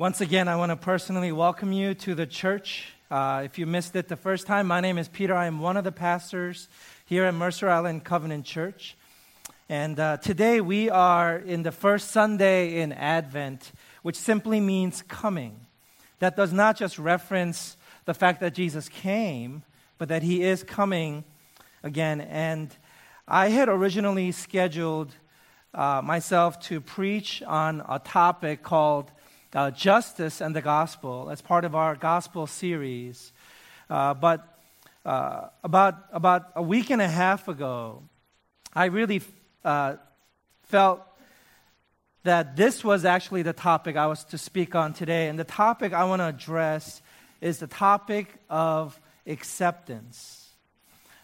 Once again, I want to personally welcome you to the church. Uh, if you missed it the first time, my name is Peter. I am one of the pastors here at Mercer Island Covenant Church. And uh, today we are in the first Sunday in Advent, which simply means coming. That does not just reference the fact that Jesus came, but that he is coming again. And I had originally scheduled uh, myself to preach on a topic called uh, justice and the gospel as part of our gospel series. Uh, but uh, about, about a week and a half ago, I really uh, felt that this was actually the topic I was to speak on today. And the topic I want to address is the topic of acceptance.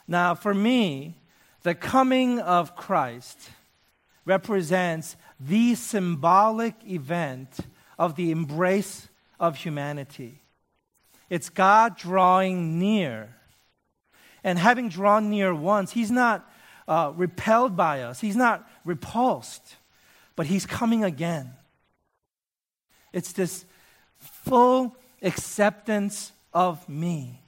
Now, for me, the coming of Christ represents the symbolic event of the embrace of humanity. It's God drawing near. And having drawn near once, He's not uh, repelled by us, He's not repulsed, but He's coming again. It's this full acceptance of me.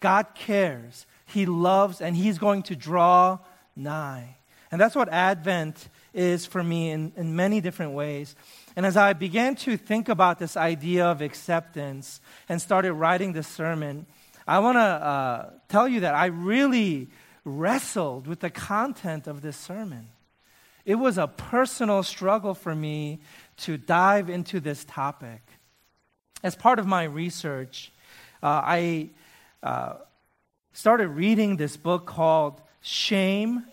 God cares, He loves, and He's going to draw nigh. And that's what Advent is for me in, in many different ways. And as I began to think about this idea of acceptance and started writing this sermon, I want to uh, tell you that I really wrestled with the content of this sermon. It was a personal struggle for me to dive into this topic. As part of my research, uh, I uh, started reading this book called Shame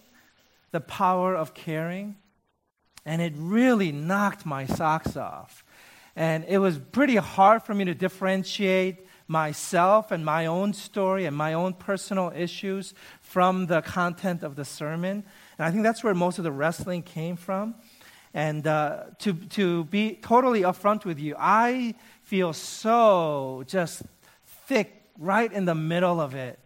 The Power of Caring. And it really knocked my socks off. And it was pretty hard for me to differentiate myself and my own story and my own personal issues from the content of the sermon. And I think that's where most of the wrestling came from. And uh, to, to be totally upfront with you, I feel so just thick right in the middle of it.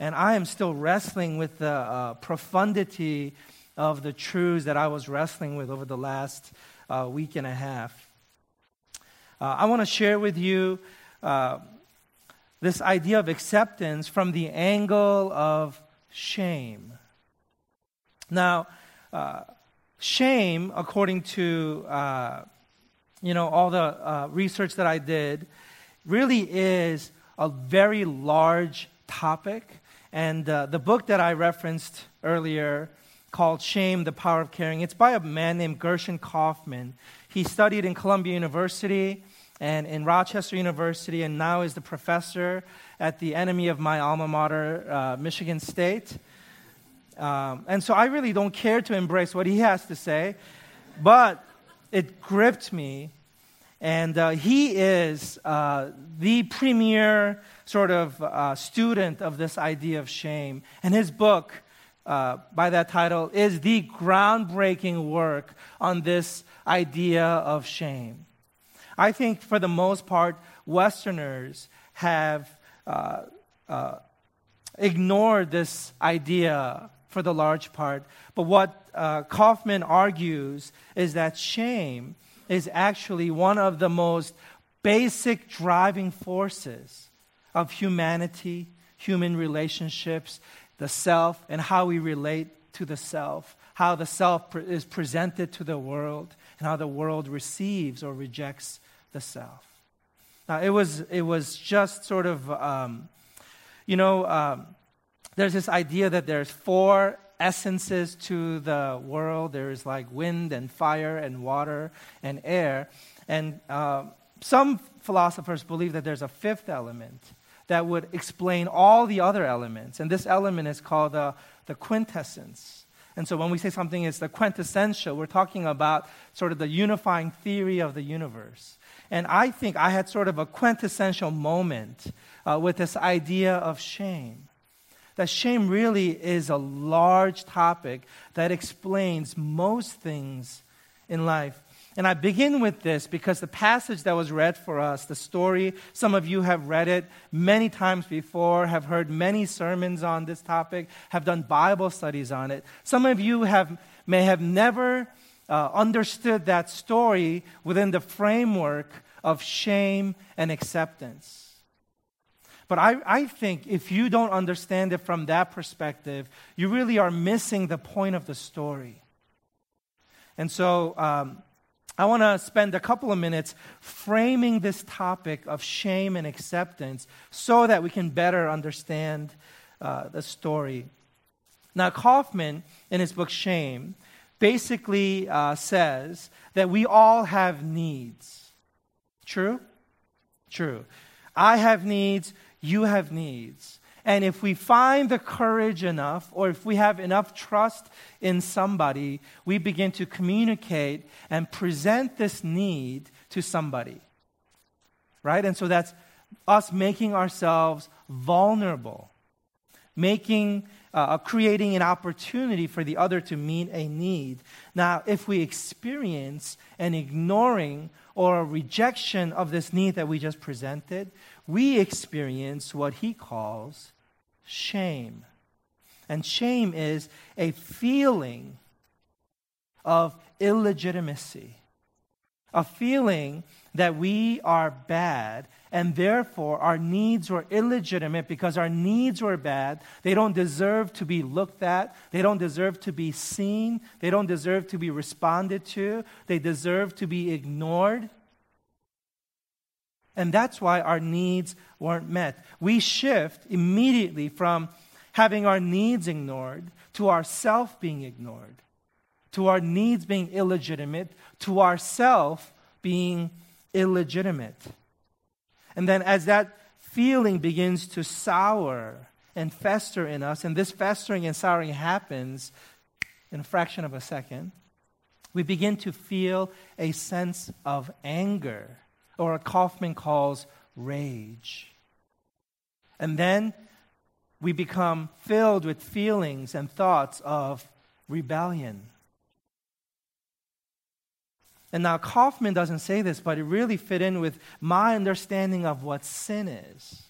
And I am still wrestling with the uh, profundity of the truths that I was wrestling with over the last uh, week and a half. Uh, I want to share with you uh, this idea of acceptance from the angle of shame. Now, uh, shame, according to uh, you know all the research that I did, really is a very large topic. And the book that I referenced earlier called Shame, the Power of Caring. It's by a man named Gershen Kaufman. He studied in Columbia University and in Rochester University, and now is the professor at the enemy of my alma mater, uh, Michigan State. Um, and so I really don't care to embrace what he has to say, but it gripped me. And uh, he is uh, the premier sort of uh, student of this idea of shame. And his book, uh, by that title is the groundbreaking work on this idea of shame. I think for the most part, Westerners have uh, uh, ignored this idea for the large part. But what Kaufman argues is that shame is actually one of the most basic driving forces of humanity, human relationships, the self and how we relate to the self, how the self is presented to the world, and how the world receives or rejects the self. Now, it was, it was just sort of, um, you know, um, there's this idea that there's four essences to the world there's like wind and fire and water and air. And uh, some philosophers believe that there's a fifth element that would explain all the other elements. And this element is called the, the quintessence. And so when we say something is the quintessential, we're talking about sort of the unifying theory of the universe. And I think I had sort of a quintessential moment uh, with this idea of shame. That shame really is a large topic that explains most things in life. And I begin with this because the passage that was read for us, the story, some of you have read it many times before, have heard many sermons on this topic, have done Bible studies on it. Some of you have, may have never uh, understood that story within the framework of shame and acceptance. But I, I think if you don't understand it from that perspective, you really are missing the point of the story. And so um, I want to spend a couple of minutes framing this topic of shame and acceptance so that we can better understand uh, the story. Now, Kaufman, in his book Shame, basically uh, says that we all have needs. True? True. I have needs, you have needs. And if we find the courage enough, or if we have enough trust in somebody, we begin to communicate and present this need to somebody. Right? And so that's us making ourselves vulnerable, making, uh, creating an opportunity for the other to meet a need. Now, if we experience an ignoring or a rejection of this need that we just presented, we experience what he calls shame. And shame is a feeling of illegitimacy, a feeling that we are bad and therefore our needs were illegitimate because our needs were bad. They don't deserve to be looked at, they don't deserve to be seen, they don't deserve to be responded to, they deserve to be ignored. And that's why our needs weren't met. We shift immediately from having our needs ignored to ourself being ignored, to our needs being illegitimate, to ourself being illegitimate. And then as that feeling begins to sour and fester in us, and this festering and souring happens in a fraction of a second, we begin to feel a sense of anger or what Kaufman calls rage. And then we become filled with feelings and thoughts of rebellion. And now Kaufman doesn't say this, but it really fit in with my understanding of what sin is.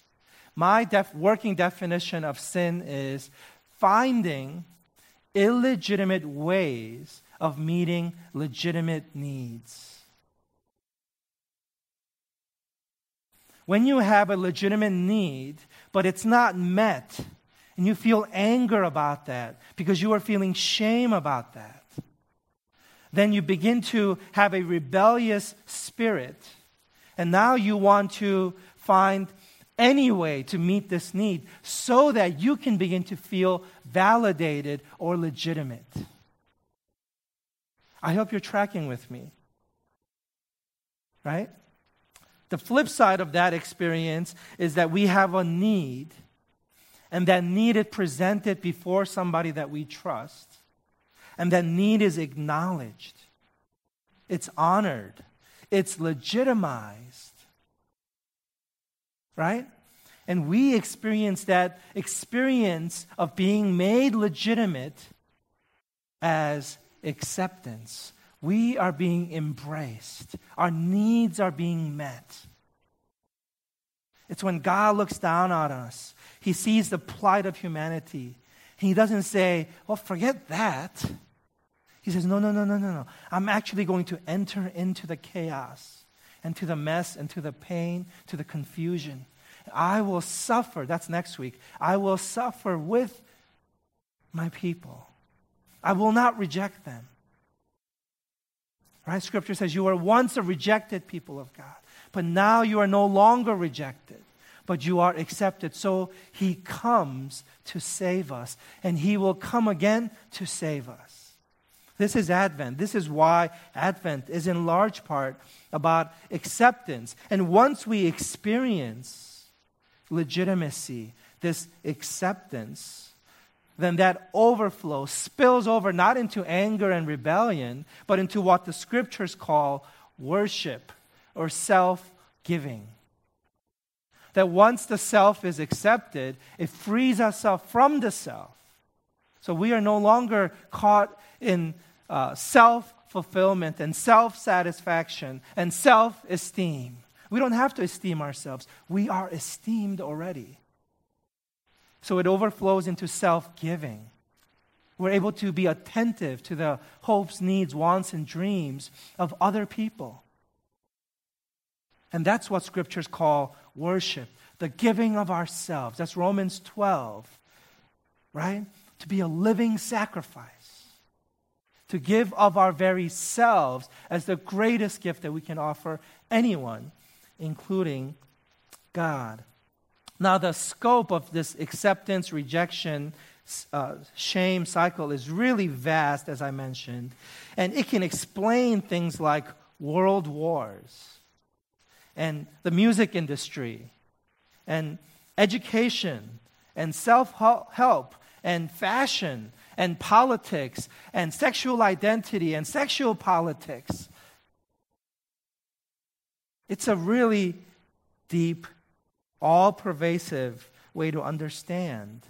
My def- working definition of sin is finding illegitimate ways of meeting legitimate needs. When you have a legitimate need, but it's not met, and you feel anger about that because you are feeling shame about that, then you begin to have a rebellious spirit. And now you want to find any way to meet this need so that you can begin to feel validated or legitimate. I hope you're tracking with me. Right? The flip side of that experience is that we have a need, and that need is presented before somebody that we trust, and that need is acknowledged, it's honored, it's legitimized. Right? And we experience that experience of being made legitimate as acceptance we are being embraced, our needs are being met. It's when God looks down on us, He sees the plight of humanity. He doesn't say, Well, forget that. He says, No, no, no, no, no, no. I'm actually going to enter into the chaos and to the mess and to the pain, to the confusion. I will suffer. That's next week. I will suffer with my people. I will not reject them. Right? Scripture says you were once a rejected people of God, but now you are no longer rejected, but you are accepted. So he comes to save us, and he will come again to save us. This is Advent. This is why Advent is in large part about acceptance. And once we experience legitimacy, this acceptance, then that overflow spills over not into anger and rebellion, but into what the scriptures call worship or self giving. That once the self is accepted, it frees ourselves from the self. So we are no longer caught in uh, self fulfillment and self satisfaction and self esteem. We don't have to esteem ourselves, we are esteemed already. So it overflows into self giving. We're able to be attentive to the hopes, needs, wants, and dreams of other people. And that's what scriptures call worship the giving of ourselves. That's Romans 12, right? To be a living sacrifice, to give of our very selves as the greatest gift that we can offer anyone, including God. Now, the scope of this acceptance, rejection, uh, shame cycle is really vast, as I mentioned, and it can explain things like world wars and the music industry and education and self help and fashion and politics and sexual identity and sexual politics. It's a really deep, all pervasive way to understand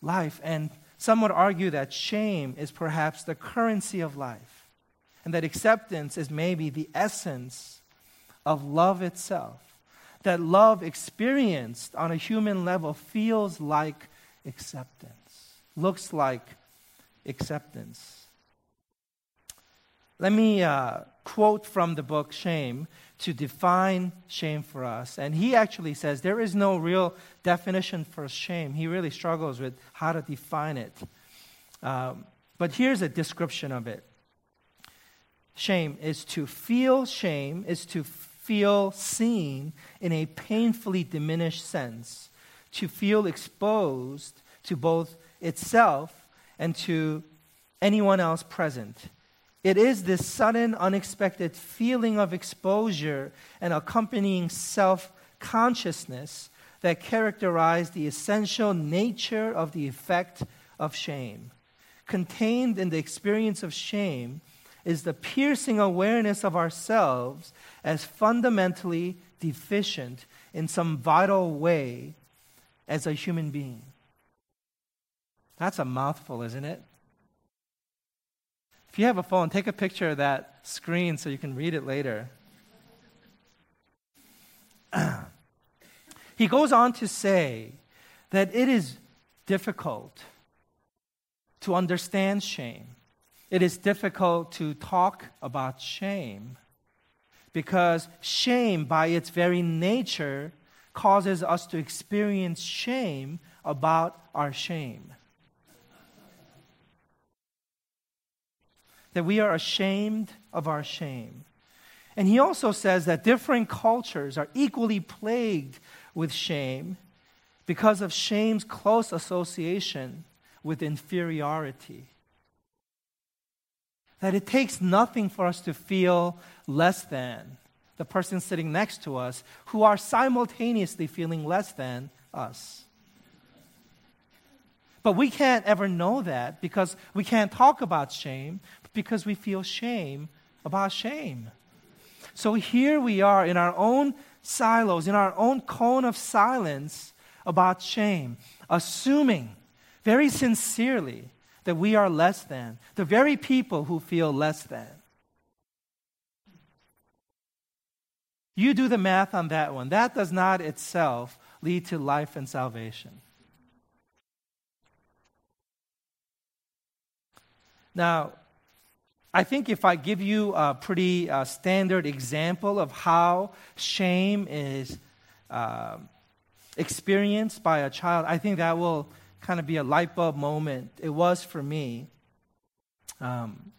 life. And some would argue that shame is perhaps the currency of life, and that acceptance is maybe the essence of love itself. That love experienced on a human level feels like acceptance, looks like acceptance. Let me uh, quote from the book Shame to define shame for us. And he actually says there is no real definition for shame. He really struggles with how to define it. Um, but here's a description of it shame is to feel shame, is to feel seen in a painfully diminished sense, to feel exposed to both itself and to anyone else present. It is this sudden, unexpected feeling of exposure and accompanying self consciousness that characterize the essential nature of the effect of shame. Contained in the experience of shame is the piercing awareness of ourselves as fundamentally deficient in some vital way as a human being. That's a mouthful, isn't it? If you have a phone, take a picture of that screen so you can read it later. he goes on to say that it is difficult to understand shame. It is difficult to talk about shame because shame, by its very nature, causes us to experience shame about our shame. That we are ashamed of our shame. And he also says that different cultures are equally plagued with shame because of shame's close association with inferiority. That it takes nothing for us to feel less than the person sitting next to us who are simultaneously feeling less than us. But we can't ever know that because we can't talk about shame because we feel shame about shame. So here we are in our own silos, in our own cone of silence about shame, assuming very sincerely that we are less than, the very people who feel less than. You do the math on that one. That does not itself lead to life and salvation. Now, I think if I give you a pretty uh, standard example of how shame is uh, experienced by a child, I think that will kind of be a light bulb moment. It was for me. Um,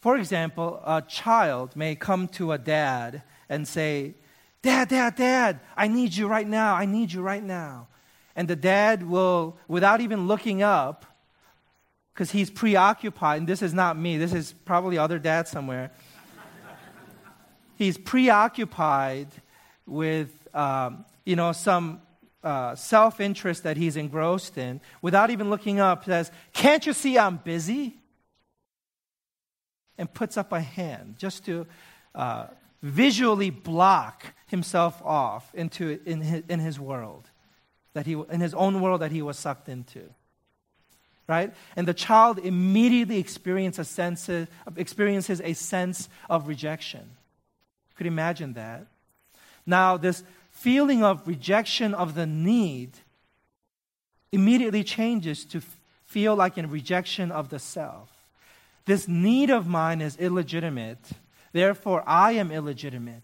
for example, a child may come to a dad and say, Dad, Dad, Dad, I need you right now. I need you right now. And the dad will, without even looking up, because he's preoccupied, and this is not me, this is probably other dad somewhere. he's preoccupied with, um, you know, some uh, self interest that he's engrossed in, without even looking up, says, Can't you see I'm busy? And puts up a hand just to uh, visually block himself off into in his, in his world, that he, in his own world that he was sucked into right? And the child immediately experiences a sense of, experiences a sense of rejection. You could imagine that. Now, this feeling of rejection of the need immediately changes to feel like a rejection of the self. This need of mine is illegitimate. Therefore, I am illegitimate.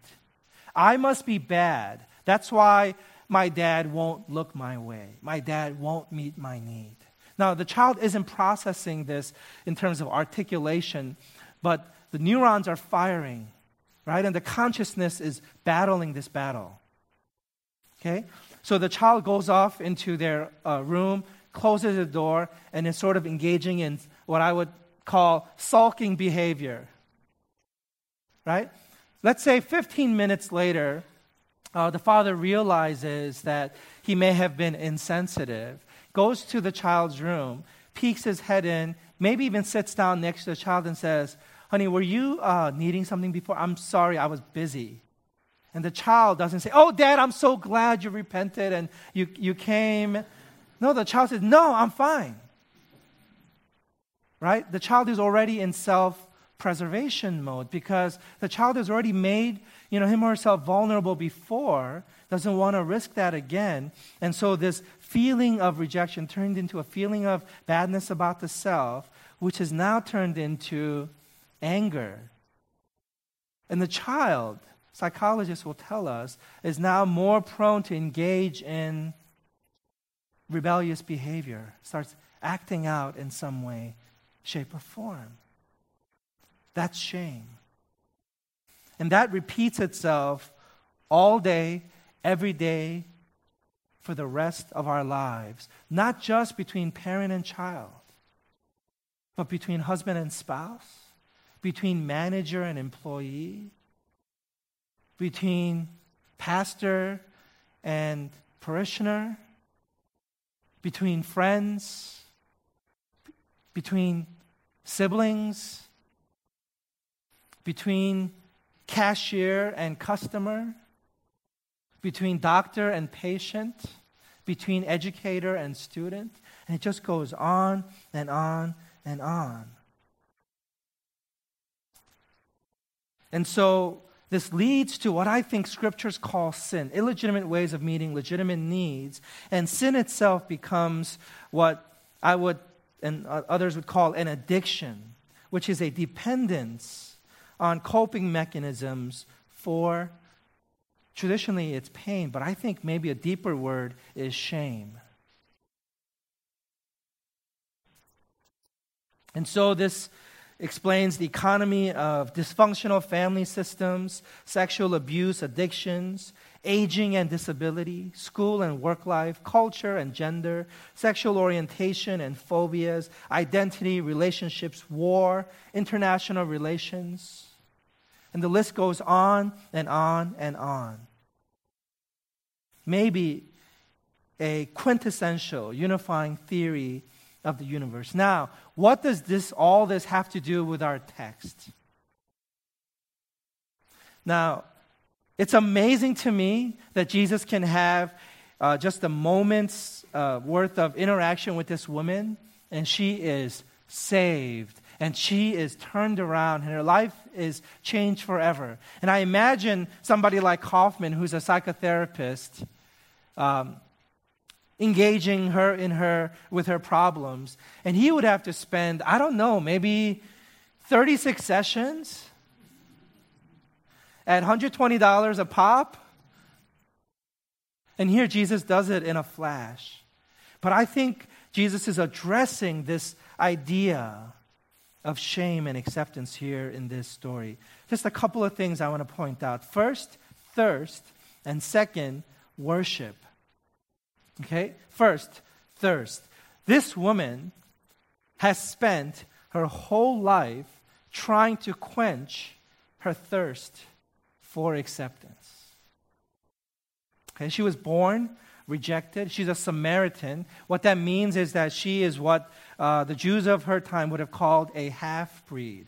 I must be bad. That's why my dad won't look my way. My dad won't meet my need. Now, the child isn't processing this in terms of articulation, but the neurons are firing, right? And the consciousness is battling this battle. Okay? So the child goes off into their uh, room, closes the door, and is sort of engaging in what I would call sulking behavior. Right? Let's say 15 minutes later, uh, the father realizes that he may have been insensitive, goes to the child's room, peeks his head in, maybe even sits down next to the child and says, Honey, were you uh, needing something before? I'm sorry, I was busy. And the child doesn't say, Oh, dad, I'm so glad you repented and you, you came. No, the child says, No, I'm fine. Right? The child is already in self preservation mode because the child has already made you know, him or herself vulnerable before, doesn't want to risk that again. And so this feeling of rejection turned into a feeling of badness about the self, which is now turned into anger. And the child, psychologists will tell us, is now more prone to engage in rebellious behavior, starts acting out in some way, shape, or form. That's shame. And that repeats itself all day, every day, for the rest of our lives. Not just between parent and child, but between husband and spouse, between manager and employee, between pastor and parishioner, between friends, between siblings, between cashier and customer, between doctor and patient, between educator and student. And it just goes on and on and on. And so this leads to what I think scriptures call sin illegitimate ways of meeting legitimate needs. And sin itself becomes what I would and others would call an addiction, which is a dependence on coping mechanisms for traditionally it's pain, but I think maybe a deeper word is shame. And so this explains the economy of dysfunctional family systems, sexual abuse, addictions, aging and disability, school and work life, culture and gender, sexual orientation and phobias, identity, relationships, war, international relations. And the list goes on and on and on. Maybe a quintessential unifying theory of the universe. Now, what does this all this have to do with our text? Now, it's amazing to me that Jesus can have uh, just a moment's uh, worth of interaction with this woman, and she is saved, and she is turned around, and her life is changed forever. And I imagine somebody like Kaufman, who's a psychotherapist, um, engaging her in her with her problems. And he would have to spend i don't know maybe 36 sessions at $120 a pop. And here jesus does it in a flash. But i think jesus is addressing this idea of shame and acceptance here in this story just a couple of things i want to point out first thirst and second worship Okay? First, thirst. This woman has spent her whole life trying to quench her thirst for acceptance. Okay? She was born rejected. She's a Samaritan. What that means is that she is what uh, the Jews of her time would have called a half breed.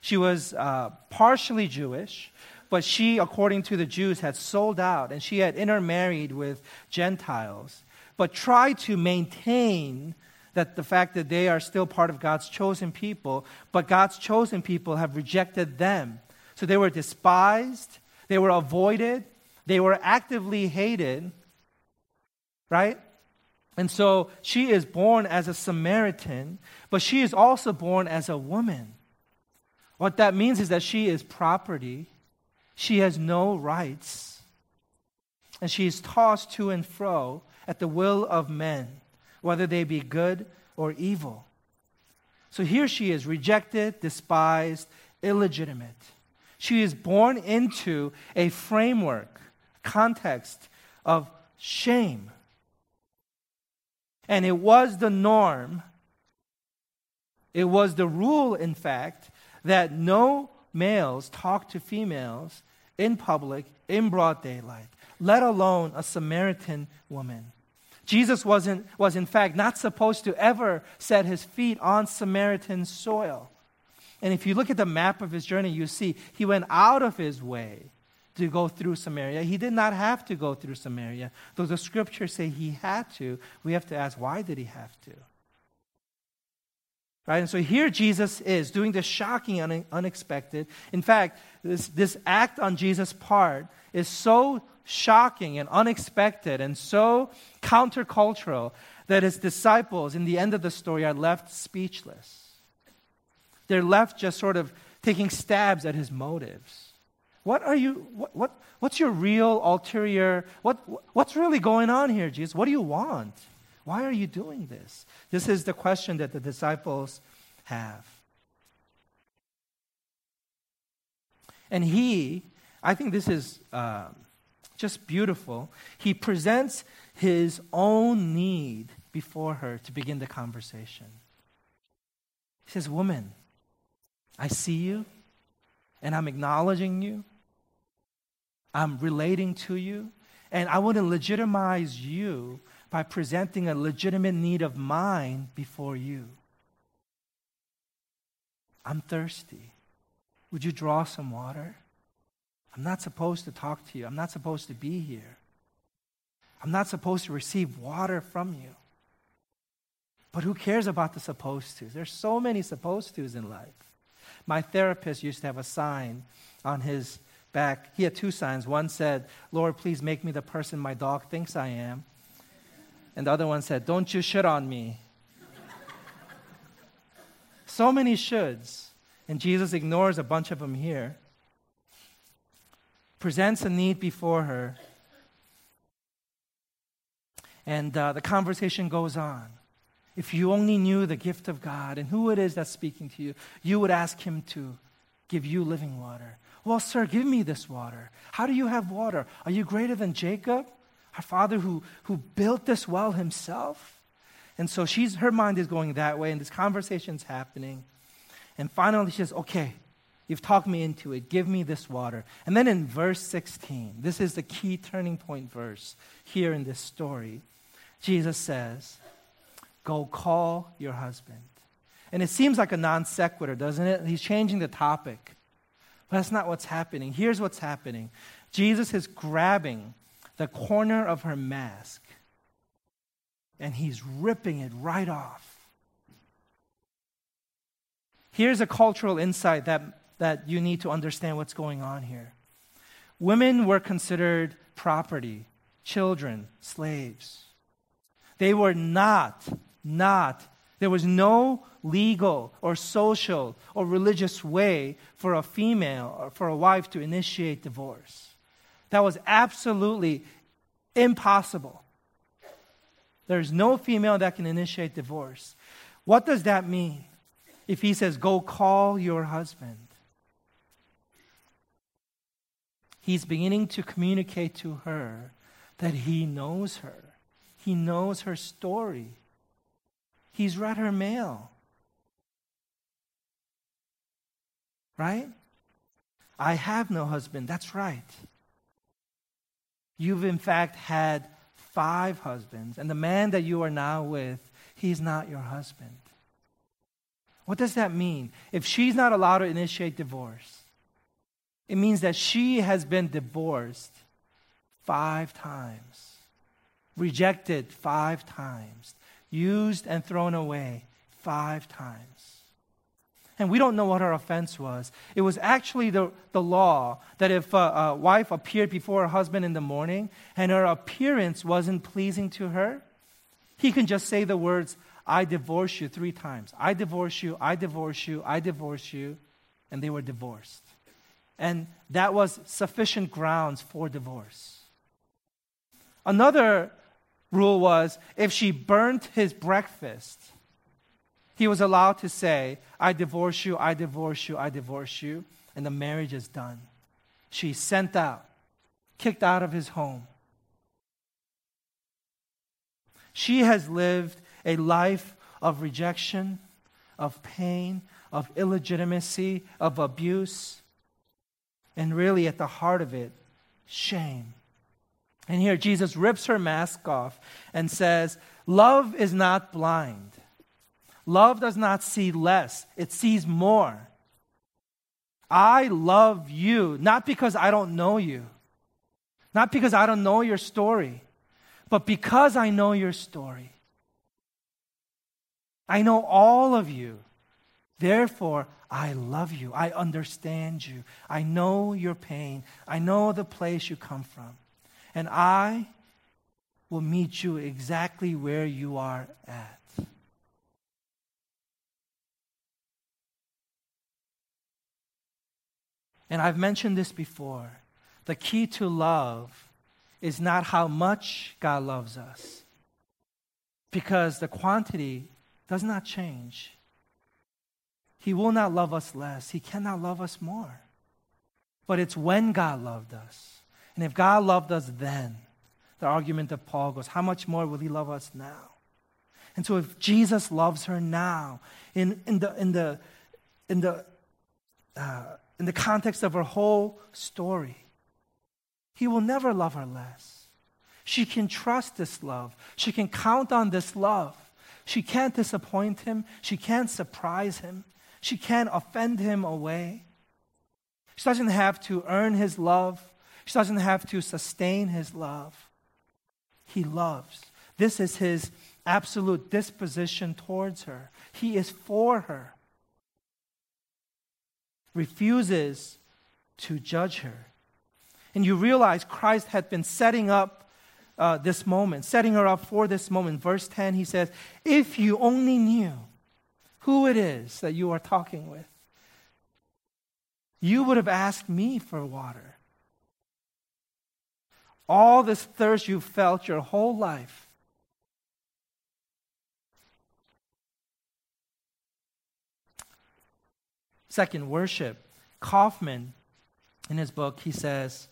She was uh, partially Jewish, but she, according to the Jews, had sold out and she had intermarried with Gentiles but try to maintain that the fact that they are still part of God's chosen people, but God's chosen people have rejected them. So they were despised, they were avoided, they were actively hated, right? And so she is born as a Samaritan, but she is also born as a woman. What that means is that she is property, she has no rights, and she is tossed to and fro at the will of men, whether they be good or evil. So here she is, rejected, despised, illegitimate. She is born into a framework, context of shame and it was the norm, it was the rule, in fact, that no males talk to females in public in broad daylight, let alone a Samaritan woman. Jesus wasn't, was, in fact, not supposed to ever set his feet on Samaritan soil. And if you look at the map of his journey, you see he went out of his way to go through Samaria. He did not have to go through Samaria. Though the scriptures say he had to, we have to ask, why did he have to? Right? And so here Jesus is doing the shocking and unexpected. In fact, this, this act on Jesus' part is so shocking and unexpected and so countercultural that his disciples, in the end of the story, are left speechless. They're left just sort of taking stabs at his motives. What are you, what, what, what's your real ulterior, what, what's really going on here, Jesus? What do you want? Why are you doing this? This is the question that the disciples have. And he, I think this is uh, just beautiful. He presents his own need before her to begin the conversation. He says, Woman, I see you and I'm acknowledging you. I'm relating to you. And I want to legitimize you by presenting a legitimate need of mine before you. I'm thirsty. Would you draw some water? I'm not supposed to talk to you. I'm not supposed to be here. I'm not supposed to receive water from you. But who cares about the supposed to? There's so many supposed tos in life. My therapist used to have a sign on his back, he had two signs. One said, Lord, please make me the person my dog thinks I am. And the other one said, Don't you shit on me. so many shoulds. And Jesus ignores a bunch of them here. Presents a need before her. And uh, the conversation goes on. If you only knew the gift of God and who it is that's speaking to you, you would ask Him to give you living water. Well, sir, give me this water. How do you have water? Are you greater than Jacob, our father who, who built this well himself? And so she's, her mind is going that way, and this conversation's happening. And finally, she says, Okay, you've talked me into it. Give me this water. And then in verse 16, this is the key turning point verse here in this story. Jesus says, Go call your husband. And it seems like a non sequitur, doesn't it? He's changing the topic. But that's not what's happening. Here's what's happening Jesus is grabbing the corner of her mask and he's ripping it right off. Here's a cultural insight that, that you need to understand what's going on here. Women were considered property, children, slaves. They were not, not, there was no legal or social or religious way for a female or for a wife to initiate divorce. That was absolutely impossible. There's no female that can initiate divorce. What does that mean? If he says, Go call your husband, he's beginning to communicate to her that he knows her, he knows her story, he's read her mail. Right? I have no husband. That's right. You've, in fact, had five husbands, and the man that you are now with, he's not your husband. What does that mean? If she's not allowed to initiate divorce, it means that she has been divorced five times, rejected five times, used and thrown away five times and we don't know what her offense was. It was actually the, the law that if a, a wife appeared before her husband in the morning and her appearance wasn't pleasing to her, He can just say the words, I divorce you three times. I divorce you, I divorce you, I divorce you. And they were divorced. And that was sufficient grounds for divorce. Another rule was if she burnt his breakfast, he was allowed to say, I divorce you, I divorce you, I divorce you, and the marriage is done. She's sent out, kicked out of his home. She has lived a life of rejection, of pain, of illegitimacy, of abuse, and really at the heart of it, shame. And here Jesus rips her mask off and says, Love is not blind. Love does not see less, it sees more. I love you, not because I don't know you, not because I don't know your story, but because I know your story. I know all of you. Therefore, I love you. I understand you. I know your pain. I know the place you come from. And I will meet you exactly where you are at. And I've mentioned this before. The key to love is not how much God loves us, because the quantity does not change. He will not love us less, He cannot love us more. But it's when God loved us. And if God loved us then, the argument of Paul goes, how much more will He love us now? And so if Jesus loves her now, in, in the, in the, in the, uh, in the context of her whole story, He will never love her less. She can trust this love. She can count on this love. She can't disappoint him. She can't surprise him. She can't offend him away. She doesn't have to earn his love. She doesn't have to sustain his love. He loves. This is his absolute disposition towards her. He is for her refuses to judge her. And you realize Christ had been setting up uh, this moment, setting her up for this moment. Verse 10, he says, If you only knew who it is that you are talking with, you would have asked me for water. All this thirst you felt your whole life. Second, worship. Kaufman, in his book, he says,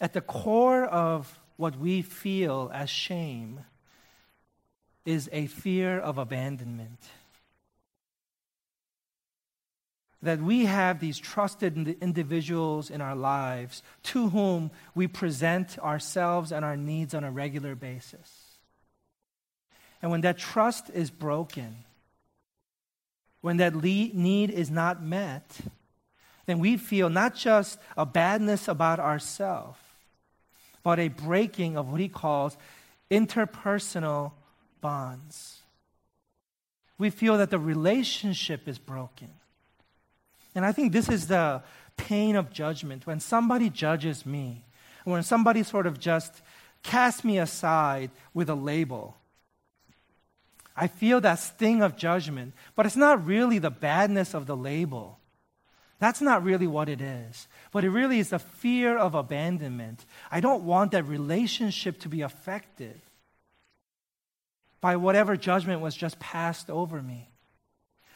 at the core of what we feel as shame is a fear of abandonment. That we have these trusted individuals in our lives to whom we present ourselves and our needs on a regular basis. And when that trust is broken, when that need is not met, then we feel not just a badness about ourselves, but a breaking of what he calls interpersonal bonds. We feel that the relationship is broken. And I think this is the pain of judgment. When somebody judges me, when somebody sort of just casts me aside with a label, I feel that sting of judgment, but it's not really the badness of the label. That's not really what it is. But it really is the fear of abandonment. I don't want that relationship to be affected by whatever judgment was just passed over me.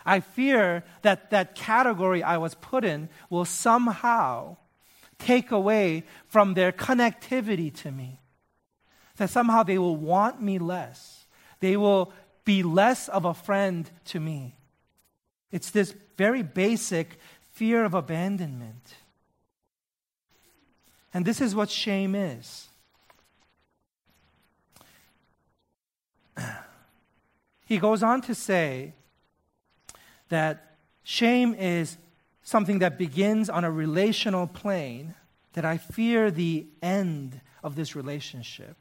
I fear that that category I was put in will somehow take away from their connectivity to me. That somehow they will want me less. They will be less of a friend to me. It's this very basic fear of abandonment. And this is what shame is. He goes on to say that shame is something that begins on a relational plane, that I fear the end of this relationship.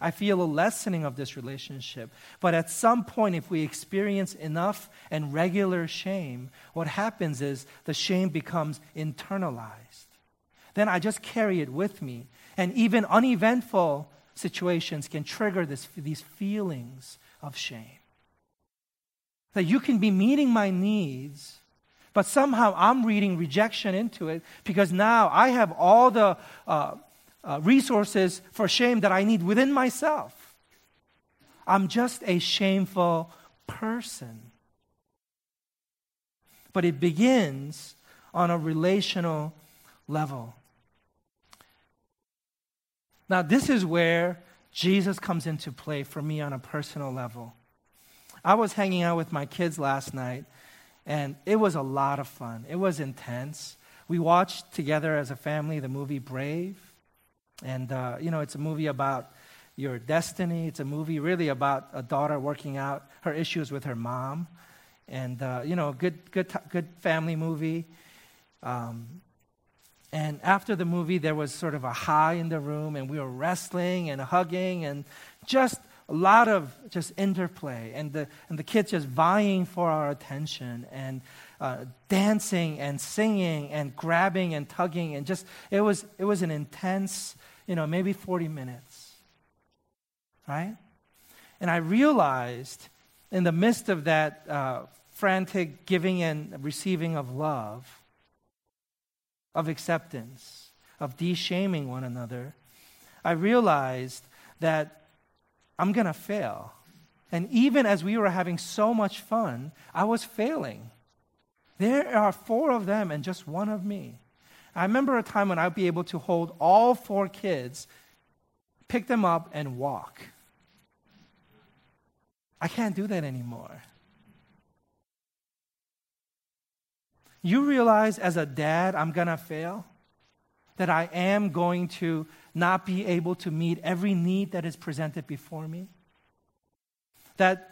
I feel a lessening of this relationship. But at some point, if we experience enough and regular shame, what happens is the shame becomes internalized. Then I just carry it with me. And even uneventful situations can trigger this, these feelings of shame. That you can be meeting my needs, but somehow I'm reading rejection into it because now I have all the uh, uh, resources for shame that I need within myself. I'm just a shameful person. But it begins on a relational level. Now, this is where Jesus comes into play for me on a personal level. I was hanging out with my kids last night, and it was a lot of fun. It was intense. We watched together as a family the movie Brave. And, uh, you know, it's a movie about your destiny. It's a movie really about a daughter working out her issues with her mom. And, uh, you know, good, good, good family movie. Um, and after the movie, there was sort of a high in the room, and we were wrestling and hugging, and just a lot of just interplay, and the, and the kids just vying for our attention, and uh, dancing and singing and grabbing and tugging, and just, it was, it was an intense, you know, maybe 40 minutes. Right? And I realized in the midst of that uh, frantic giving and receiving of love, of acceptance, of de shaming one another, I realized that I'm going to fail. And even as we were having so much fun, I was failing. There are four of them and just one of me. I remember a time when I'd be able to hold all four kids, pick them up, and walk. I can't do that anymore. You realize as a dad, I'm going to fail? That I am going to not be able to meet every need that is presented before me? That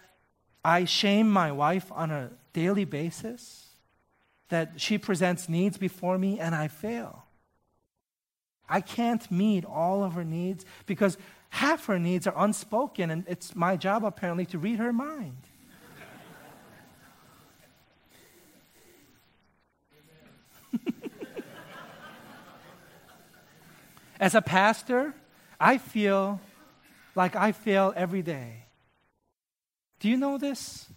I shame my wife on a daily basis? That she presents needs before me and I fail? I can't meet all of her needs because half her needs are unspoken, and it's my job apparently to read her mind. As a pastor, I feel like I fail every day. Do you know this?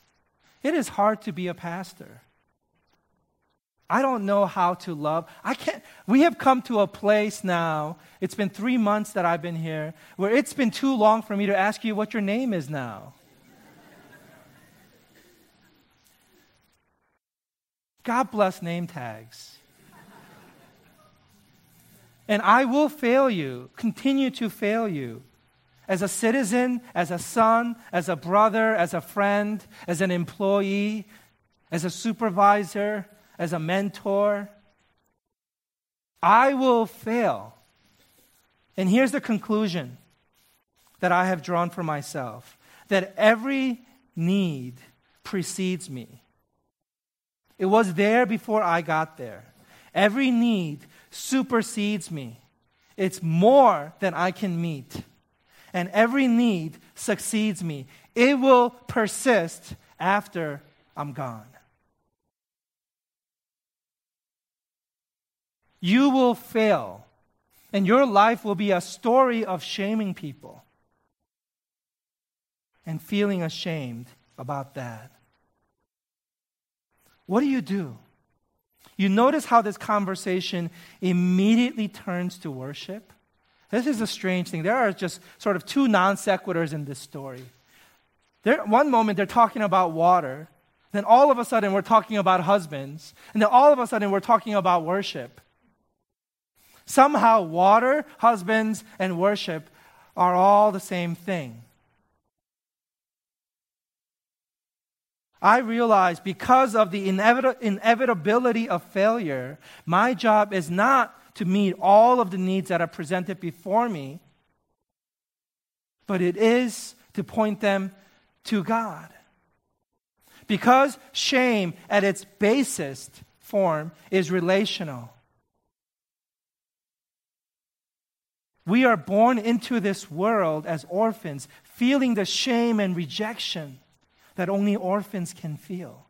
It is hard to be a pastor. I don't know how to love. I can't. We have come to a place now. It's been three months that I've been here where it's been too long for me to ask you what your name is now. God bless name tags. And I will fail you, continue to fail you. As a citizen, as a son, as a brother, as a friend, as an employee, as a supervisor, as a mentor, I will fail. And here's the conclusion that I have drawn for myself that every need precedes me. It was there before I got there. Every need supersedes me. It's more than I can meet. And every need succeeds me. It will persist after I'm gone. You will fail, and your life will be a story of shaming people and feeling ashamed about that. What do you do? You notice how this conversation immediately turns to worship? This is a strange thing. There are just sort of two non sequiturs in this story. There, one moment they're talking about water, then all of a sudden we're talking about husbands, and then all of a sudden we're talking about worship. Somehow, water, husbands, and worship are all the same thing. I realize because of the inevit- inevitability of failure, my job is not to meet all of the needs that are presented before me, but it is to point them to God. Because shame, at its basest form, is relational. We are born into this world as orphans, feeling the shame and rejection that only orphans can feel.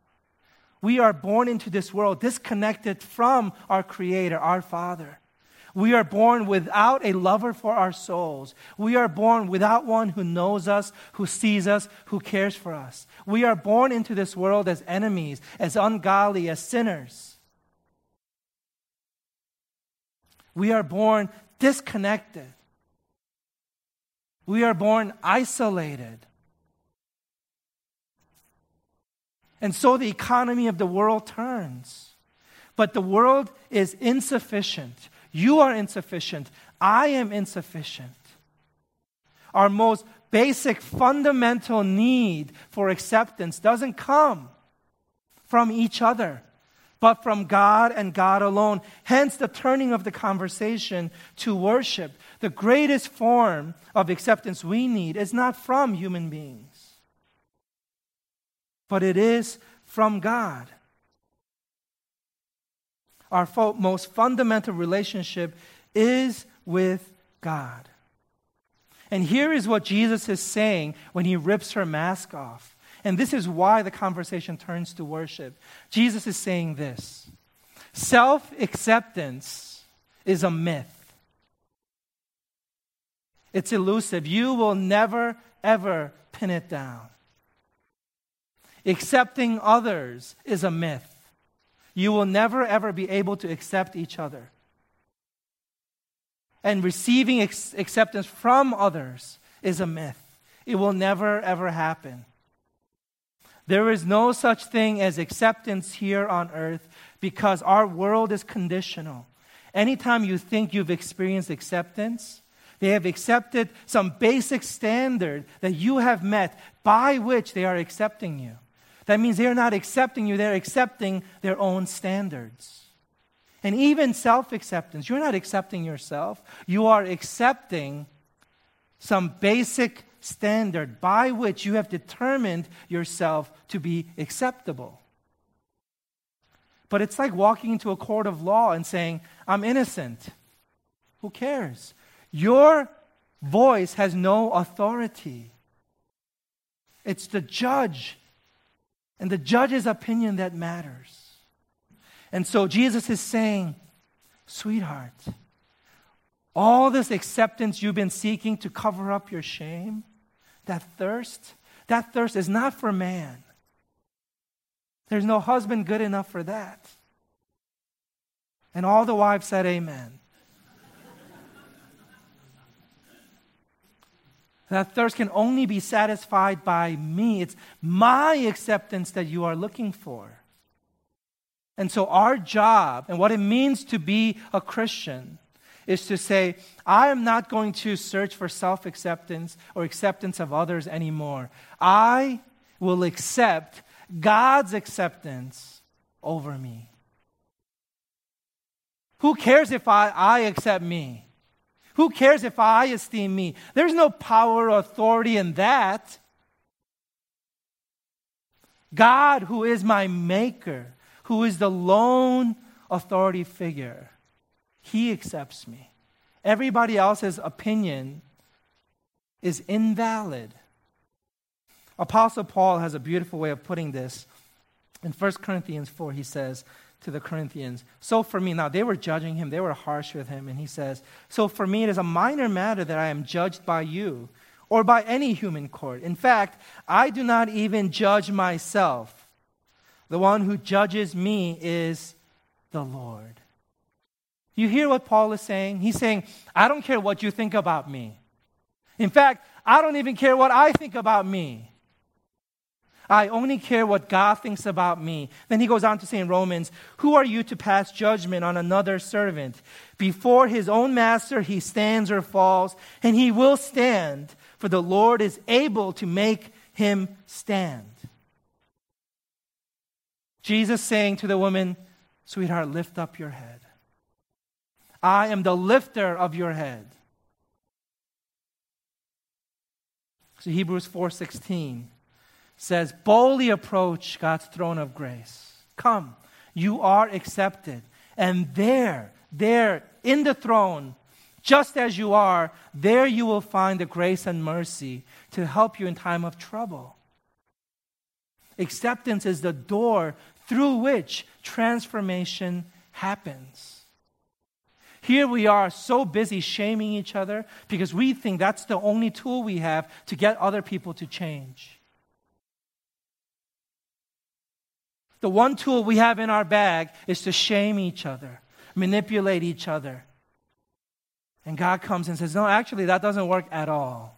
We are born into this world disconnected from our Creator, our Father. We are born without a lover for our souls. We are born without one who knows us, who sees us, who cares for us. We are born into this world as enemies, as ungodly, as sinners. We are born disconnected. We are born isolated. And so the economy of the world turns. But the world is insufficient. You are insufficient. I am insufficient. Our most basic fundamental need for acceptance doesn't come from each other, but from God and God alone. Hence, the turning of the conversation to worship. The greatest form of acceptance we need is not from human beings, but it is from God our most fundamental relationship is with God. And here is what Jesus is saying when he rips her mask off. And this is why the conversation turns to worship. Jesus is saying this self acceptance is a myth. It's elusive. You will never, ever pin it down. Accepting others is a myth. You will never, ever be able to accept each other. And receiving ex- acceptance from others is a myth. It will never, ever happen. There is no such thing as acceptance here on earth because our world is conditional. Anytime you think you've experienced acceptance, they have accepted some basic standard that you have met by which they are accepting you. That means they're not accepting you, they're accepting their own standards. And even self acceptance, you're not accepting yourself, you are accepting some basic standard by which you have determined yourself to be acceptable. But it's like walking into a court of law and saying, I'm innocent. Who cares? Your voice has no authority. It's the judge and the judge's opinion that matters. And so Jesus is saying, sweetheart, all this acceptance you've been seeking to cover up your shame, that thirst, that thirst is not for man. There's no husband good enough for that. And all the wives said, Amen. That thirst can only be satisfied by me. It's my acceptance that you are looking for. And so, our job and what it means to be a Christian is to say, I am not going to search for self acceptance or acceptance of others anymore. I will accept God's acceptance over me. Who cares if I, I accept me? Who cares if I esteem me? There's no power or authority in that. God, who is my maker, who is the lone authority figure, he accepts me. Everybody else's opinion is invalid. Apostle Paul has a beautiful way of putting this. In 1 Corinthians 4, he says, to the Corinthians. So for me, now they were judging him, they were harsh with him, and he says, So for me, it is a minor matter that I am judged by you or by any human court. In fact, I do not even judge myself. The one who judges me is the Lord. You hear what Paul is saying? He's saying, I don't care what you think about me. In fact, I don't even care what I think about me. I only care what God thinks about me. Then he goes on to say in Romans, Who are you to pass judgment on another servant? Before his own master he stands or falls, and he will stand, for the Lord is able to make him stand. Jesus saying to the woman, Sweetheart, lift up your head. I am the lifter of your head. So Hebrews 4:16 says, boldly approach God's throne of grace. Come, you are accepted. And there, there, in the throne, just as you are, there you will find the grace and mercy to help you in time of trouble. Acceptance is the door through which transformation happens. Here we are so busy shaming each other because we think that's the only tool we have to get other people to change. The one tool we have in our bag is to shame each other, manipulate each other. And God comes and says, No, actually, that doesn't work at all.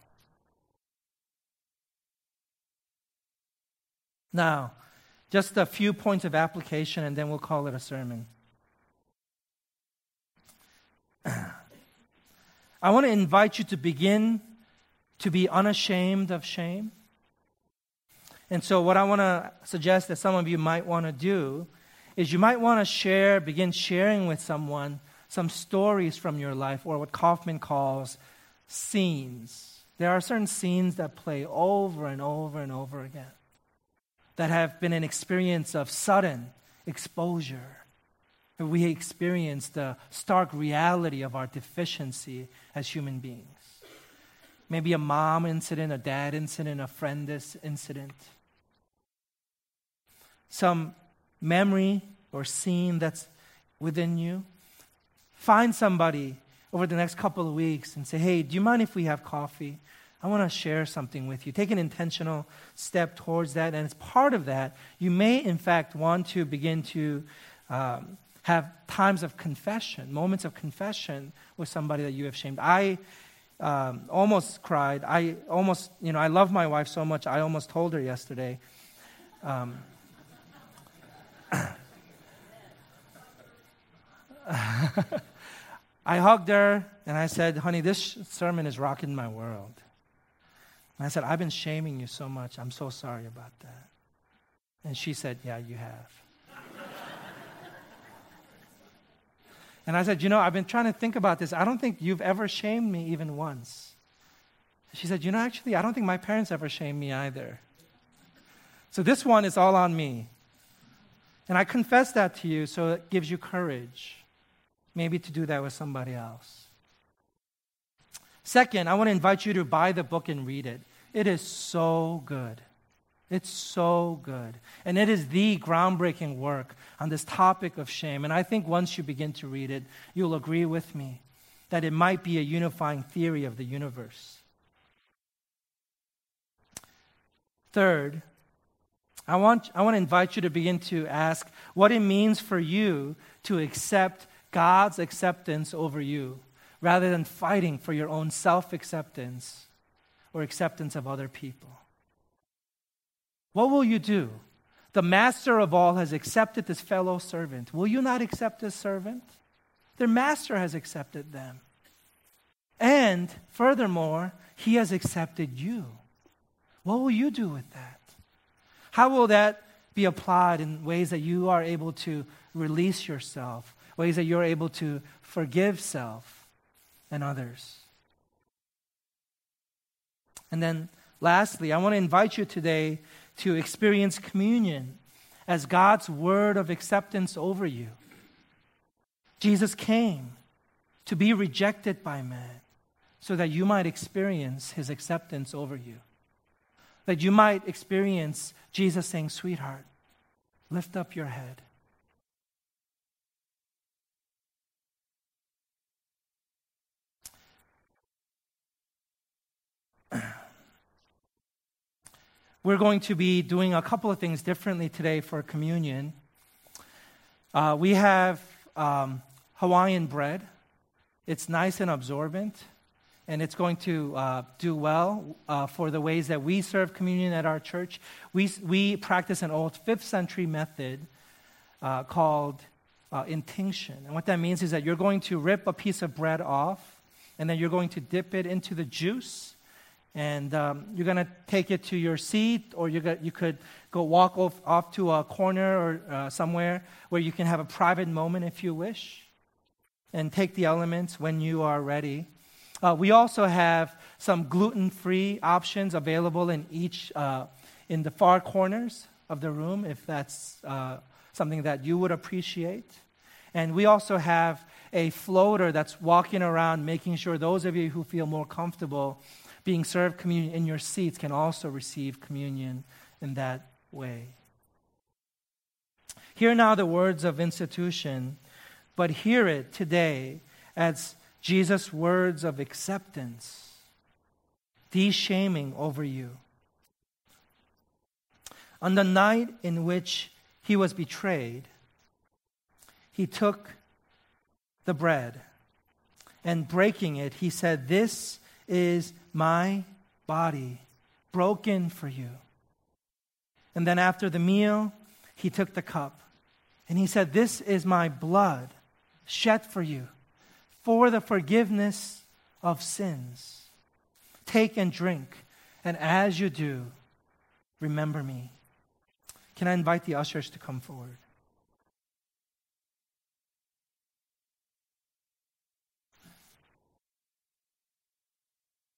Now, just a few points of application, and then we'll call it a sermon. I want to invite you to begin to be unashamed of shame. And so, what I want to suggest that some of you might want to do is you might want to share, begin sharing with someone some stories from your life, or what Kaufman calls scenes. There are certain scenes that play over and over and over again that have been an experience of sudden exposure. We experience the stark reality of our deficiency as human beings. Maybe a mom incident, a dad incident, a friend incident. Some memory or scene that's within you. Find somebody over the next couple of weeks and say, hey, do you mind if we have coffee? I want to share something with you. Take an intentional step towards that. And as part of that, you may, in fact, want to begin to um, have times of confession, moments of confession with somebody that you have shamed. I um, almost cried. I almost, you know, I love my wife so much, I almost told her yesterday. Um, I hugged her and I said, honey, this sermon is rocking my world. And I said, I've been shaming you so much. I'm so sorry about that. And she said, Yeah, you have. And I said, You know, I've been trying to think about this. I don't think you've ever shamed me even once. She said, You know, actually, I don't think my parents ever shamed me either. So this one is all on me. And I confess that to you so it gives you courage, maybe to do that with somebody else. Second, I want to invite you to buy the book and read it. It is so good. It's so good. And it is the groundbreaking work on this topic of shame. And I think once you begin to read it, you'll agree with me that it might be a unifying theory of the universe. Third, I want, I want to invite you to begin to ask what it means for you to accept God's acceptance over you rather than fighting for your own self acceptance or acceptance of other people. What will you do? The master of all has accepted this fellow servant. Will you not accept this servant? Their master has accepted them. And furthermore, he has accepted you. What will you do with that? How will that be applied in ways that you are able to release yourself, ways that you're able to forgive self? and others. And then, lastly, I want to invite you today to experience communion as God's word of acceptance over you. Jesus came to be rejected by man so that you might experience his acceptance over you. That you might experience Jesus saying, Sweetheart, lift up your head. We're going to be doing a couple of things differently today for communion. Uh, we have um, Hawaiian bread. It's nice and absorbent, and it's going to uh, do well uh, for the ways that we serve communion at our church. We, we practice an old fifth century method uh, called uh, intinction. And what that means is that you're going to rip a piece of bread off, and then you're going to dip it into the juice and um, you're going to take it to your seat, or you you could go walk off, off to a corner or uh, somewhere where you can have a private moment if you wish, and take the elements when you are ready. Uh, we also have some gluten-free options available in each uh, in the far corners of the room, if that's uh, something that you would appreciate. And we also have a floater that's walking around, making sure those of you who feel more comfortable being served communion in your seats can also receive communion in that way. Hear now the words of institution, but hear it today as Jesus' words of acceptance, de-shaming over you. On the night in which he was betrayed, he took the bread and breaking it, he said, This is my body broken for you. And then after the meal, he took the cup and he said, This is my blood shed for you for the forgiveness of sins. Take and drink, and as you do, remember me. Can I invite the ushers to come forward?